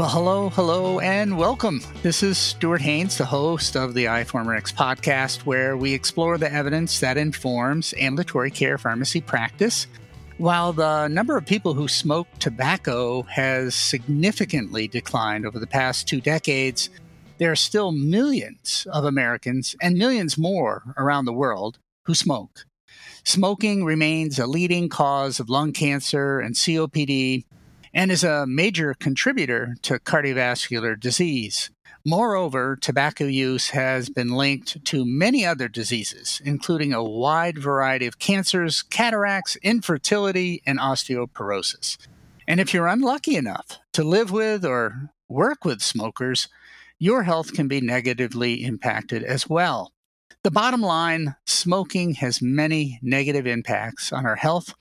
Well, hello, hello, and welcome. This is Stuart Haines, the host of the iForumRx podcast, where we explore the evidence that informs ambulatory care pharmacy practice. While the number of people who smoke tobacco has significantly declined over the past two decades, there are still millions of Americans and millions more around the world who smoke. Smoking remains a leading cause of lung cancer and COPD and is a major contributor to cardiovascular disease. Moreover, tobacco use has been linked to many other diseases, including a wide variety of cancers, cataracts, infertility, and osteoporosis. And if you're unlucky enough to live with or work with smokers, your health can be negatively impacted as well. The bottom line smoking has many negative impacts on our health.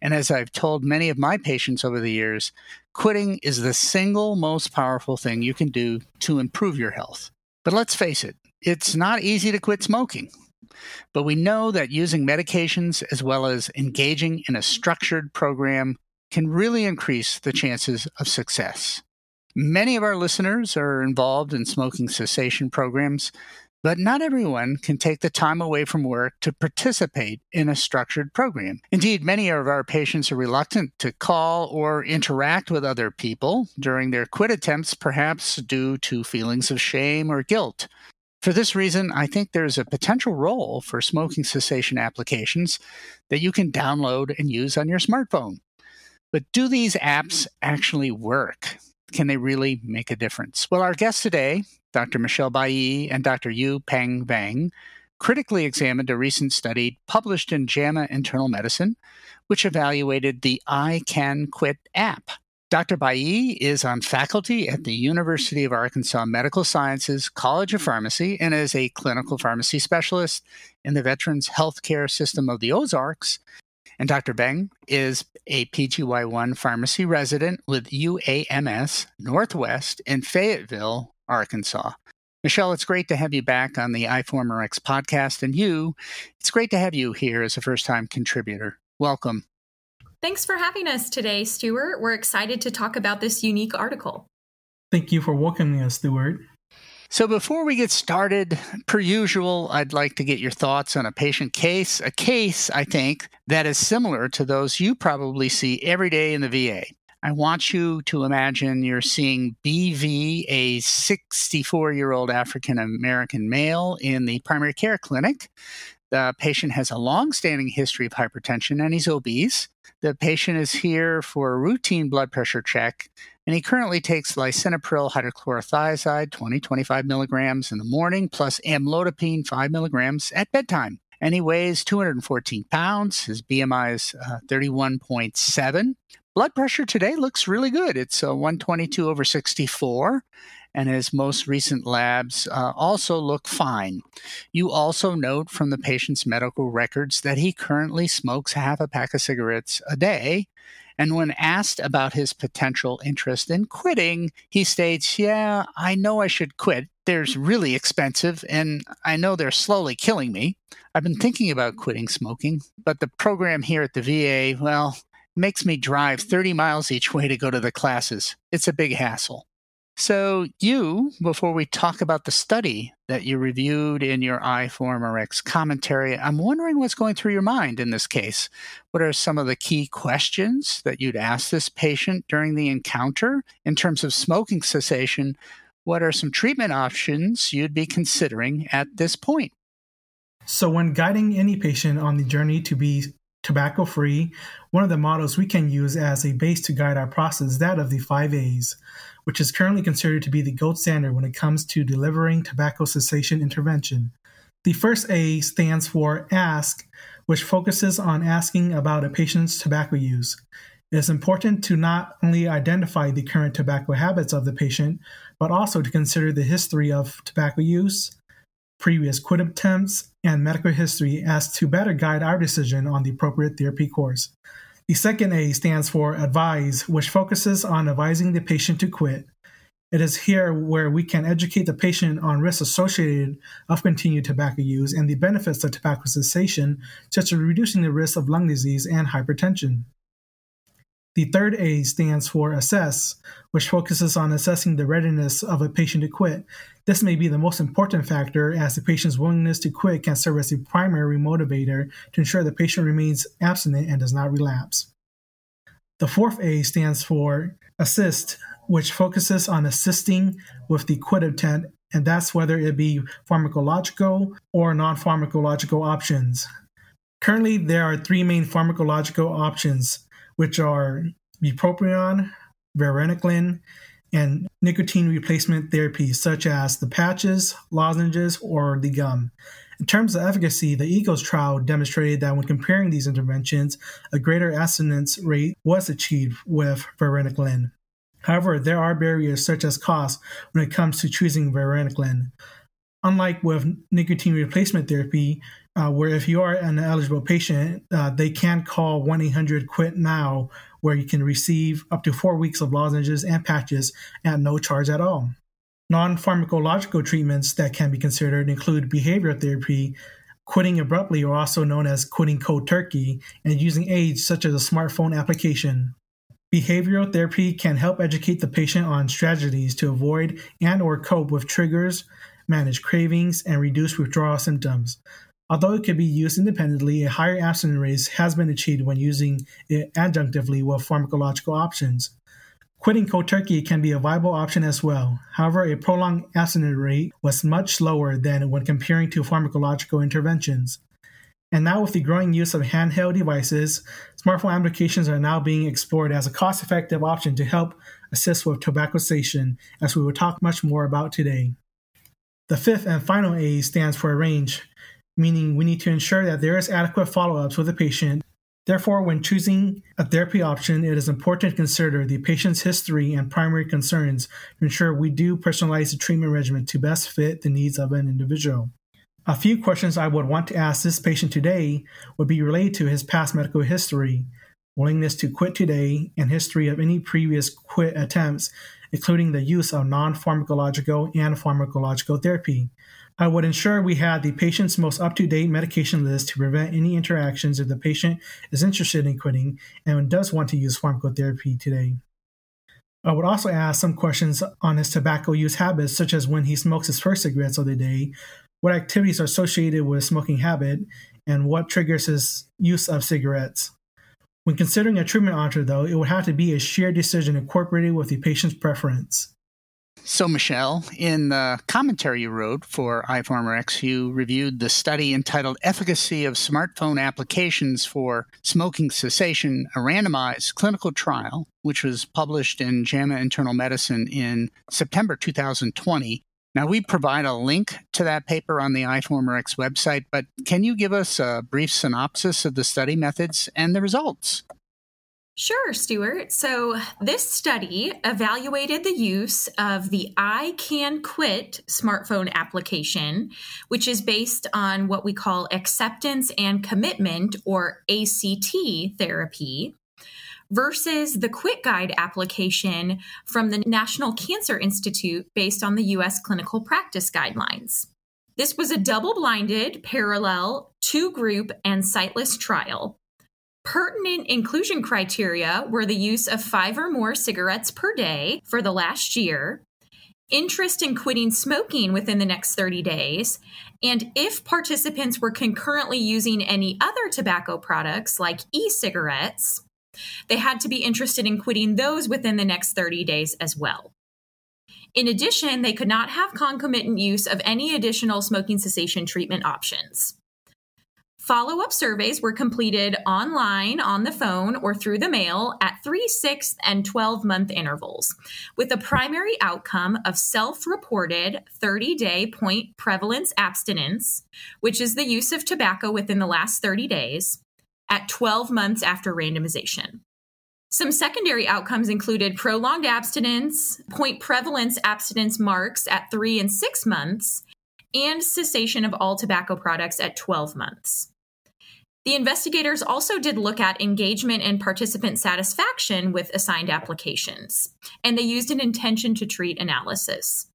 And as I've told many of my patients over the years, quitting is the single most powerful thing you can do to improve your health. But let's face it, it's not easy to quit smoking. But we know that using medications as well as engaging in a structured program can really increase the chances of success. Many of our listeners are involved in smoking cessation programs, but not everyone can take the time away from work to participate in a structured program. Indeed, many of our patients are reluctant to call or interact with other people during their quit attempts, perhaps due to feelings of shame or guilt. For this reason, I think there's a potential role for smoking cessation applications that you can download and use on your smartphone. But do these apps actually work? Can they really make a difference? Well, our guests today Dr. Michelle Balli and Dr. Yue Pheng Vang, critically examined a recent study published in JAMA Internal Medicine, which evaluated the I Can Quit app. Dr. Balli is on faculty at the University of Arkansas Medical Sciences College of Pharmacy and is a clinical pharmacy specialist in the Veterans Healthcare System of the Ozarks. And Dr. Vang is a PGY1 pharmacy resident with UAMS Northwest in Fayetteville, Arkansas. Michelle, it's great to have Yue back on the iForumRx podcast. And you, it's great to have you here as a first time contributor. Welcome. Thanks for having us today, Stuart. We're excited to talk about this unique article. Thank you for welcoming us, Stuart. So, before we get started, per usual, I'd like to get your thoughts on a patient case, a case, I think, that is similar to those you probably see every day in the VA. I want you to imagine you're seeing BV, a 64 year old African American male, in the primary care clinic. The patient has a long standing history of hypertension and he's obese. The patient is here for a routine blood pressure check, and he currently takes lisinopril hydrochlorothiazide 20 25 milligrams in the morning plus amlodipine 5 milligrams at bedtime. And he weighs 214 pounds. His BMI is uh, 31.7 blood pressure today looks really good. It's uh, 122 over 64, and his most recent labs uh, also look fine. You also note from the patient's medical records that he currently smokes half a pack of cigarettes a day. And when asked about his potential interest in quitting, he states, Yeah, I know I should quit. They're really expensive, and I know they're slowly killing me. I've been thinking about quitting smoking, but the program here at the VA, well, makes me drive 30 miles each way to go to the classes. It's a big hassle. So, Yue, before we talk about the study that you reviewed in your iForumRx commentary, I'm wondering what's going through your mind in this case. What are some of the key questions that you'd ask this patient during the encounter in terms of smoking cessation? What are some treatment options you'd be considering at this point? So, when guiding any patient on the journey to be tobacco free, one of the models we can use as a base to guide our process that of the five A's, which is currently considered to be the gold standard when it comes to delivering tobacco cessation intervention. The first A stands for ASK, which focuses on asking about a patient's tobacco use. It is important to not only identify the current tobacco habits of the patient, but also to consider the history of tobacco use, previous quit attempts, and medical history as to better guide our decision on the appropriate therapy course. The second A stands for advise, which focuses on advising the patient to quit. It is here where we can educate the patient on risks associated of continued tobacco use and the benefits of tobacco cessation, such as reducing the risk of lung disease and hypertension. The third A stands for assess, which focuses on assessing the readiness of a patient to quit. This may be the most important factor as the patient's willingness to quit can serve as a primary motivator to ensure the patient remains abstinent and does not relapse. The fourth A stands for assist, which focuses on assisting with the quit attempt, and that's whether it be pharmacological or non pharmacological options. Currently, there are three main pharmacological options, which are bupropion, varenicline, and nicotine replacement therapies such as the patches, lozenges, or the gum. In terms of efficacy, the EAGLES trial demonstrated that when comparing these interventions, a greater abstinence rate was achieved with varenicline. However, there are barriers such as cost when it comes to choosing varenicline. Unlike with nicotine replacement therapy, uh, where if you are an eligible patient, uh, they can call 1 800 QUIT NOW where you can receive up to four weeks of lozenges and patches at no charge at all. Non pharmacological treatments that can be considered include behavioral therapy, quitting abruptly, or also known as quitting cold turkey, and using aids such as a smartphone application. Behavioral therapy can help educate the patient on strategies to avoid and or cope with triggers, manage cravings, and reduce withdrawal symptoms. Although it can be used independently, a higher abstinence rate has been achieved when using it adjunctively with pharmacological options. Quitting cold turkey can be a viable option as well. However, a prolonged abstinence rate was much lower than when comparing to pharmacological interventions. And now, with the growing use of handheld devices, smartphone applications are now being explored as a cost effective option to help assist with tobacco cessation, as we will talk much more about today. The fifth and final A stands for arrange, meaning we need to ensure that there is adequate follow ups with the patient. Therefore, when choosing a therapy option, it is important to consider the patient's history and primary concerns to ensure we do personalize the treatment regimen to best fit the needs of an individual. A few questions I would want to ask this patient today would be related to his past medical history, willingness to quit today, and history of any previous quit attempts, including the use of non pharmacological and pharmacological therapy. I would ensure we had the patient's most up to date medication list to prevent any interactions if the patient is interested in quitting and does want to use pharmacotherapy today. I would also ask some questions on his tobacco use habits, such as when he smokes his first cigarettes of the day, what activities are associated with smoking habit, and what triggers his use of cigarettes. When considering a treatment option, though, it would have to be a shared decision incorporated with the patient's preference. So, Michelle, in the commentary you wrote for iForumRx, you reviewed the study entitled Efficacy of Smartphone Applications for Smoking Cessation, a randomized clinical trial, which was published in JAMA Internal Medicine in September 2020. Now, we provide a link to that paper on the iForumRx website, but can you give us a brief synopsis of the study methods and the results? Sure, Stuart. So, this study evaluated the use of the I Can Quit smartphone application, which is based on what we call acceptance and commitment or ACT therapy, versus the Quit Guide application from the National Cancer Institute based on the US clinical practice guidelines. This was a double blinded, parallel, two group, and sightless trial Pertinent inclusion criteria were the use of five or more cigarettes per day for the last year, interest in quitting smoking within the next 30 days, and if participants were concurrently using any other tobacco products like e cigarettes, they had to be interested in quitting those within the next 30 days as well. In addition, they could not have concomitant use of any additional smoking cessation treatment options. Follow up surveys were completed online, on the phone, or through the mail at 3, 6, and 12 month intervals, with a primary outcome of self reported 30 day point prevalence abstinence, which is the use of tobacco within the last 30 days, at 12 months after randomization. Some secondary outcomes included prolonged abstinence, point prevalence abstinence marks at three and six months, and cessation of all tobacco products at 12 months. The investigators also did look at engagement and participant satisfaction with assigned applications, and they used an intention to treat analysis.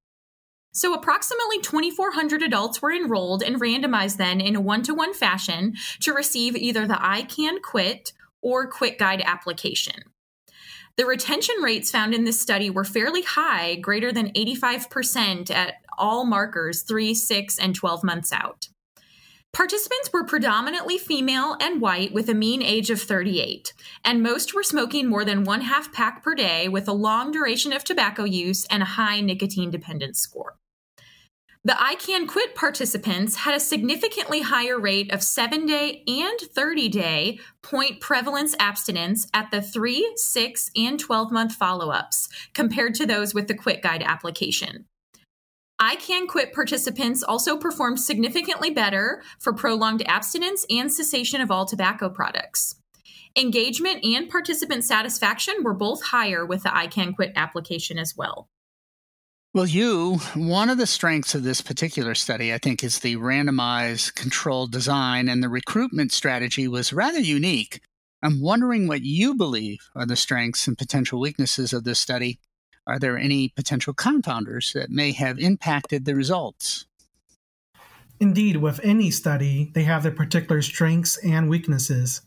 So, approximately 2,400 adults were enrolled and randomized then in a one to one fashion to receive either the I Can Quit or Quit Guide application. The retention rates found in this study were fairly high, greater than 85% at all markers 3, 6, and 12 months out. Participants were predominantly female and white with a mean age of 38, and most were smoking more than one half pack per day with a long duration of tobacco use and a high nicotine dependence score. The I Can Quit participants had a significantly higher rate of seven day and 30 day point prevalence abstinence at the 3, 6, and 12 month follow ups compared to those with the Quit Guide application. I Can Quit participants also performed significantly better for prolonged abstinence and cessation of all tobacco products. Engagement and participant satisfaction were both higher with the I Can Quit application as well. Well, Yue, one of the strengths of this particular study, I think, is the randomized controlled design, and the recruitment strategy was rather unique. I'm wondering what you believe are the strengths and potential weaknesses of this study. Are there any potential confounders that may have impacted the results? Indeed, with any study, they have their particular strengths and weaknesses.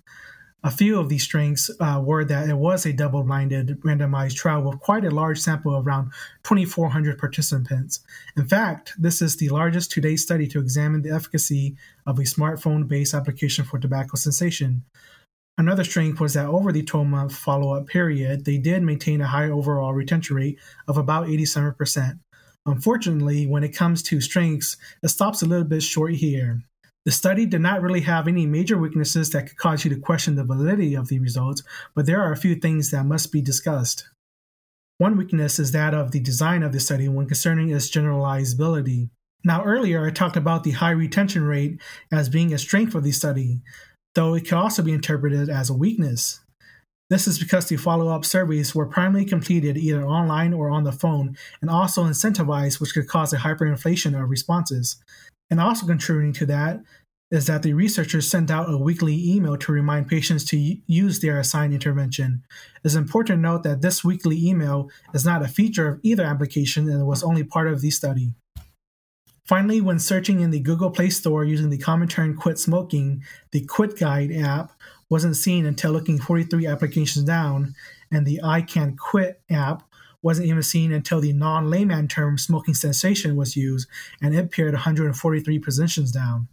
A few of these strengths uh, were that it was a double blinded randomized trial with quite a large sample of around 2,400 participants. In fact, this is the largest to date study to examine the efficacy of a smartphone based application for tobacco cessation. Another strength was that over the 12 month follow up period, they did maintain a high overall retention rate of about 87%. Unfortunately, when it comes to strengths, it stops a little bit short here. The study did not really have any major weaknesses that could cause you to question the validity of the results, but there are a few things that must be discussed. One weakness is that of the design of the study when concerning its generalizability. Now, earlier I talked about the high retention rate as being a strength of the study, though it can also be interpreted as a weakness. This is because the follow up surveys were primarily completed either online or on the phone and also incentivized, which could cause a hyperinflation of responses. And also contributing to that is that the researchers sent out a weekly email to remind patients to use their assigned intervention. It's important to note that this weekly email is not a feature of either application and was only part of the study. Finally, when searching in the Google Play Store using the common term quit smoking, the Quit Guide app wasn't seen until looking 43 applications down, and the I Can Quit app wasn't even seen until the non layman term smoking cessation was used, and it appeared 143 positions down.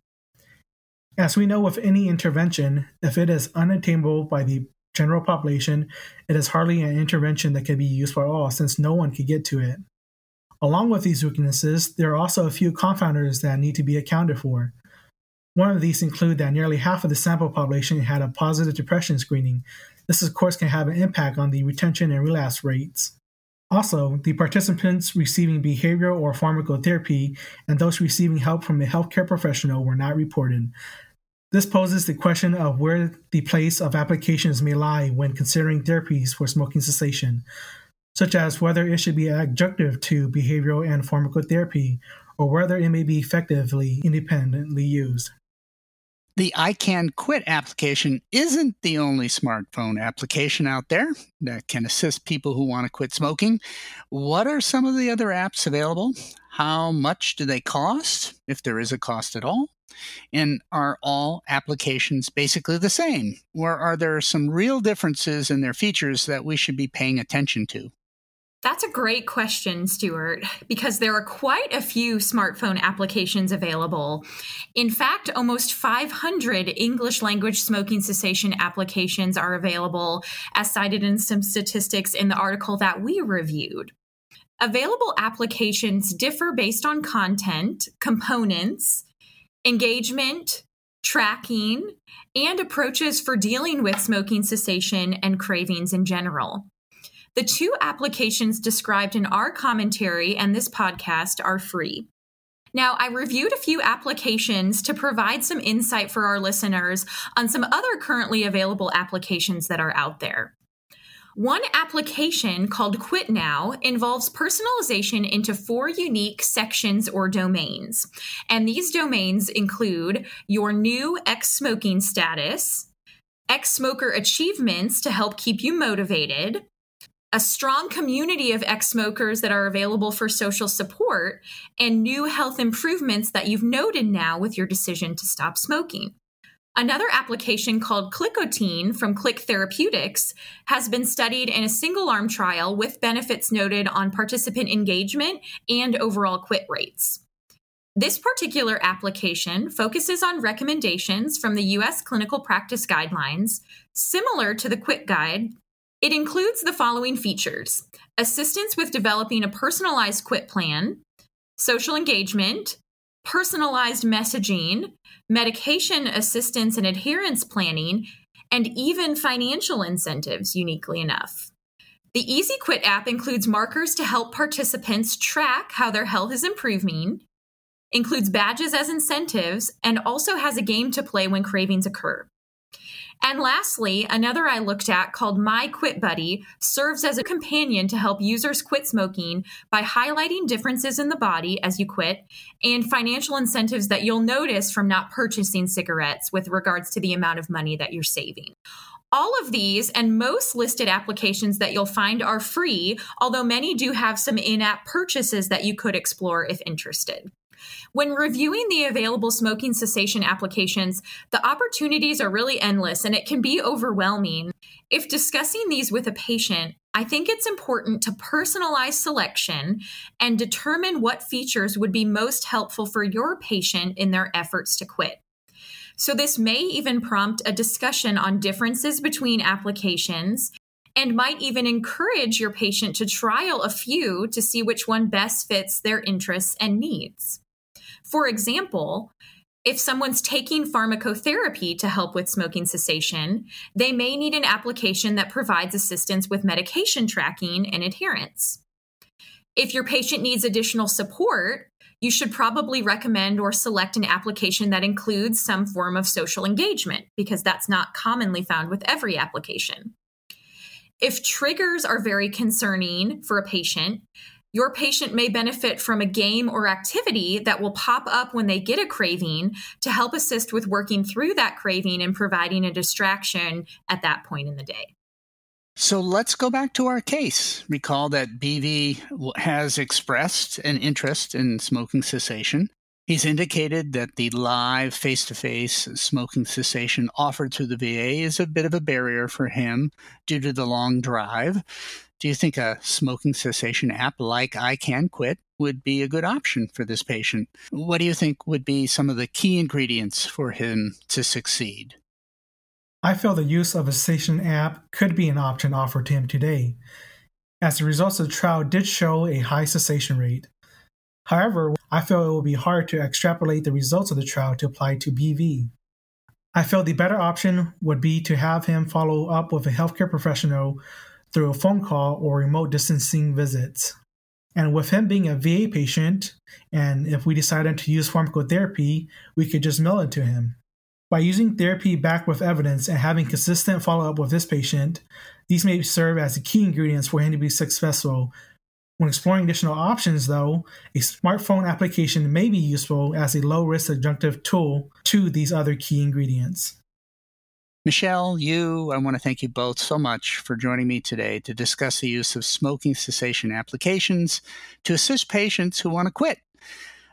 As we know with any intervention, if it is unattainable by the general population, it is hardly an intervention that can be used for all since no one could get to it. Along with these weaknesses, there are also a few confounders that need to be accounted for. One of these include that nearly half of the sample population had a positive depression screening. This, of course, can have an impact on the retention and relapse rates. Also, the participants receiving behavioral or pharmacotherapy and those receiving help from a healthcare professional were not reported. This poses the question of where the place of applications may lie when considering therapies for smoking cessation, such as whether it should be adjunctive to behavioral and pharmacotherapy, or whether it may be effectively independently used. The I Can Quit application isn't the only smartphone application out there that can assist people who want to quit smoking. What are some of the other apps available? How much do they cost, if there is a cost at all? And are all applications basically the same? Or are there some real differences in their features that we should be paying attention to? That's a great question, Stuart, because there are quite a few smartphone applications available. In fact, almost 500 English language smoking cessation applications are available, as cited in some statistics in the article that we reviewed. Available applications differ based on content, components, engagement, tracking, and approaches for dealing with smoking cessation and cravings in general. The two applications described in our commentary and this podcast are free. Now, I reviewed a few applications to provide some insight for our listeners on some other currently available applications that are out there. One application called Quit Now involves personalization into four unique sections or domains. And these domains include your new ex smoking status, ex smoker achievements to help keep you motivated, a strong community of ex smokers that are available for social support, and new health improvements that you've noted now with your decision to stop smoking. Another application called Clickotine from Click Therapeutics has been studied in a single arm trial with benefits noted on participant engagement and overall quit rates. This particular application focuses on recommendations from the US Clinical Practice Guidelines, similar to the Quit Guide. It includes the following features assistance with developing a personalized quit plan, social engagement, personalized messaging, medication assistance and adherence planning, and even financial incentives, uniquely enough. The Easy Quit app includes markers to help participants track how their health is improving includes badges as incentives, and also has a game to play when cravings occur. And lastly, another I looked at called My Quit Buddy serves as a companion to help users quit smoking by highlighting differences in the body as you quit and financial incentives that you'll notice from not purchasing cigarettes with regards to the amount of money that you're saving. All of these and most listed applications that you'll find are free, although many do have some in app purchases that you could explore if interested. When reviewing the available smoking cessation applications, the opportunities are really endless and it can be overwhelming. If discussing these with a patient, I think it's important to personalize selection and determine what features would be most helpful for your patient in their efforts to quit. So, this may even prompt a discussion on differences between applications and might even encourage your patient to trial a few to see which one best fits their interests and needs. For example, if someone's taking pharmacotherapy to help with smoking cessation, they may need an application that provides assistance with medication tracking and adherence. If your patient needs additional support, you should probably recommend or select an application that includes some form of social engagement because that's not commonly found with every application. If triggers are very concerning for a patient, your patient may benefit from a game or activity that will pop up when they get a craving to help assist with working through that craving and providing a distraction at that point in the day. So let's go back to our case. Recall that BV has expressed an interest in smoking cessation. He's indicated that the live face to face smoking cessation offered through the VA is a bit of a barrier for him due to the long drive. Do you think a smoking cessation app like I Can Quit would be a good option for this patient? What do you think would be some of the key ingredients for him to succeed? I feel the use of a cessation app could be an option offered to him today, as the results of the trial did show a high cessation rate. However, I feel it will be hard to extrapolate the results of the trial to apply to BV. I feel the better option would be to have him follow up with a healthcare professional through a phone call or remote distancing visits. And with him being a VA patient, and if we decided to use pharmacotherapy, we could just mail it to him. By using therapy backed with evidence and having consistent follow up with this patient, these may serve as the key ingredients for him to be successful. When exploring additional options, though, a smartphone application may be useful as a low risk adjunctive tool to these other key ingredients. Michelle, Yue, I want to thank you both so much for joining me today to discuss the use of smoking cessation applications to assist patients who want to quit.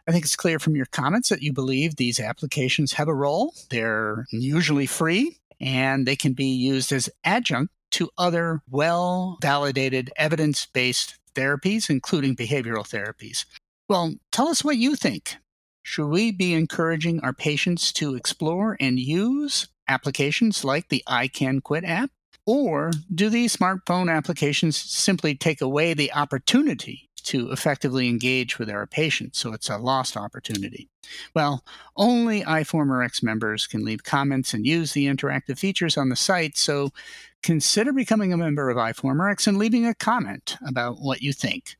I think it's clear from your comments that you believe these applications have a role. They're usually free and they can be used as adjunct to other well validated evidence based therapies, including behavioral therapies. Well, tell us what you think. Should we be encouraging our patients to explore and use applications like the I Can Quit app? Or do these smartphone applications simply take away the opportunity to effectively engage with our patients, so it's a lost opportunity? Well, only iForumRx members can leave comments and use the interactive features on the site, so consider becoming a member of iForumRx and leaving a comment about what you think.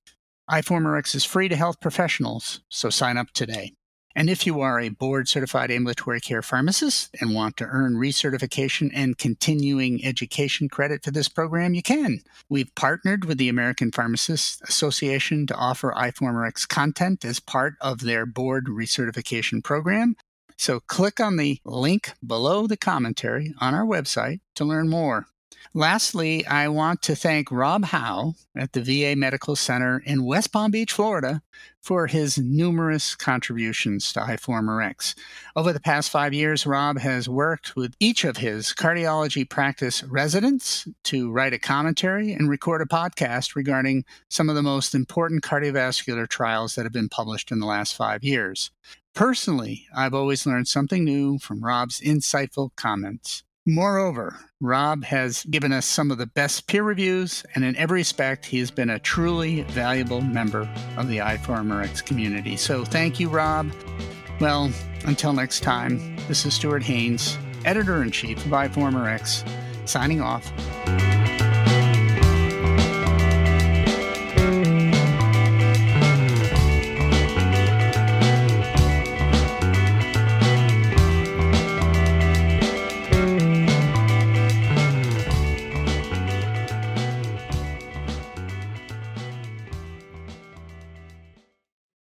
iForumRx is free to health professionals, so sign up today. And if you are a board certified ambulatory care pharmacist and want to earn recertification and continuing education credit for this program, you can. We've partnered with the American Pharmacists Association to offer iForumRx content as part of their board recertification program. So click on the link below the commentary on our website to learn more. Lastly, I want to thank Rob Howe at the VA Medical Center in West Palm Beach, Florida, for his numerous contributions to iForumRx. Over the past five years, Rob has worked with each of his cardiology practice residents to write a commentary and record a podcast regarding some of the most important cardiovascular trials that have been published in the last five years. Personally, I've always learned something new from Rob's insightful comments. Moreover, Rob has given us some of the best peer reviews, and in every respect, he has been a truly valuable member of the iForumRx community. So thank you, Rob. Well, until next time, this is Stuart Haines, editor in chief of iForumRx, signing off.